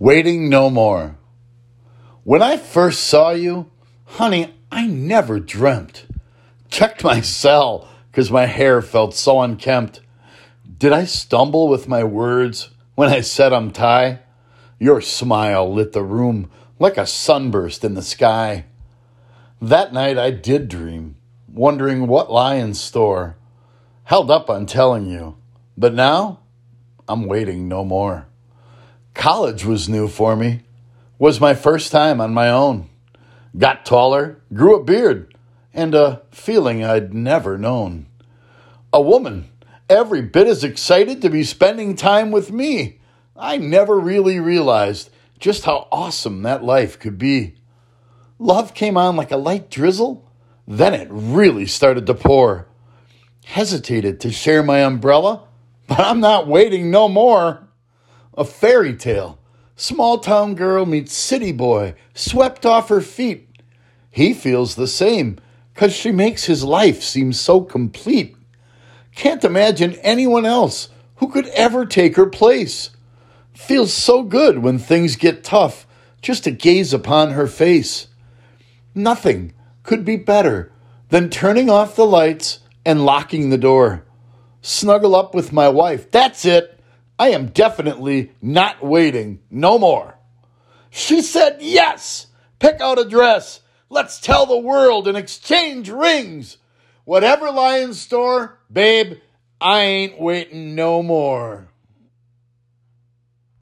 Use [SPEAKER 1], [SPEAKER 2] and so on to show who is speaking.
[SPEAKER 1] Waiting no more. When I first saw you, honey, I never dreamt. Checked my cell because my hair felt so unkempt. Did I stumble with my words when I said I'm Ti? Your smile lit the room like a sunburst in the sky. That night I did dream, wondering what lie in store. Held up on telling you, but now I'm waiting no more. College was new for me. Was my first time on my own. Got taller, grew a beard, and a feeling I'd never known. A woman every bit as excited to be spending time with me. I never really realized just how awesome that life could be. Love came on like a light drizzle, then it really started to pour. Hesitated to share my umbrella, but I'm not waiting no more a fairy tale. Small town girl meets city boy, swept off her feet. He feels the same, because she makes his life seem so complete. Can't imagine anyone else who could ever take her place. Feels so good when things get tough just to gaze upon her face. Nothing could be better than turning off the lights and locking the door. Snuggle up with my wife. That's it. I am definitely not waiting no more. She said, Yes, pick out a dress. Let's tell the world and exchange rings. Whatever lie in store, babe, I ain't waiting no more.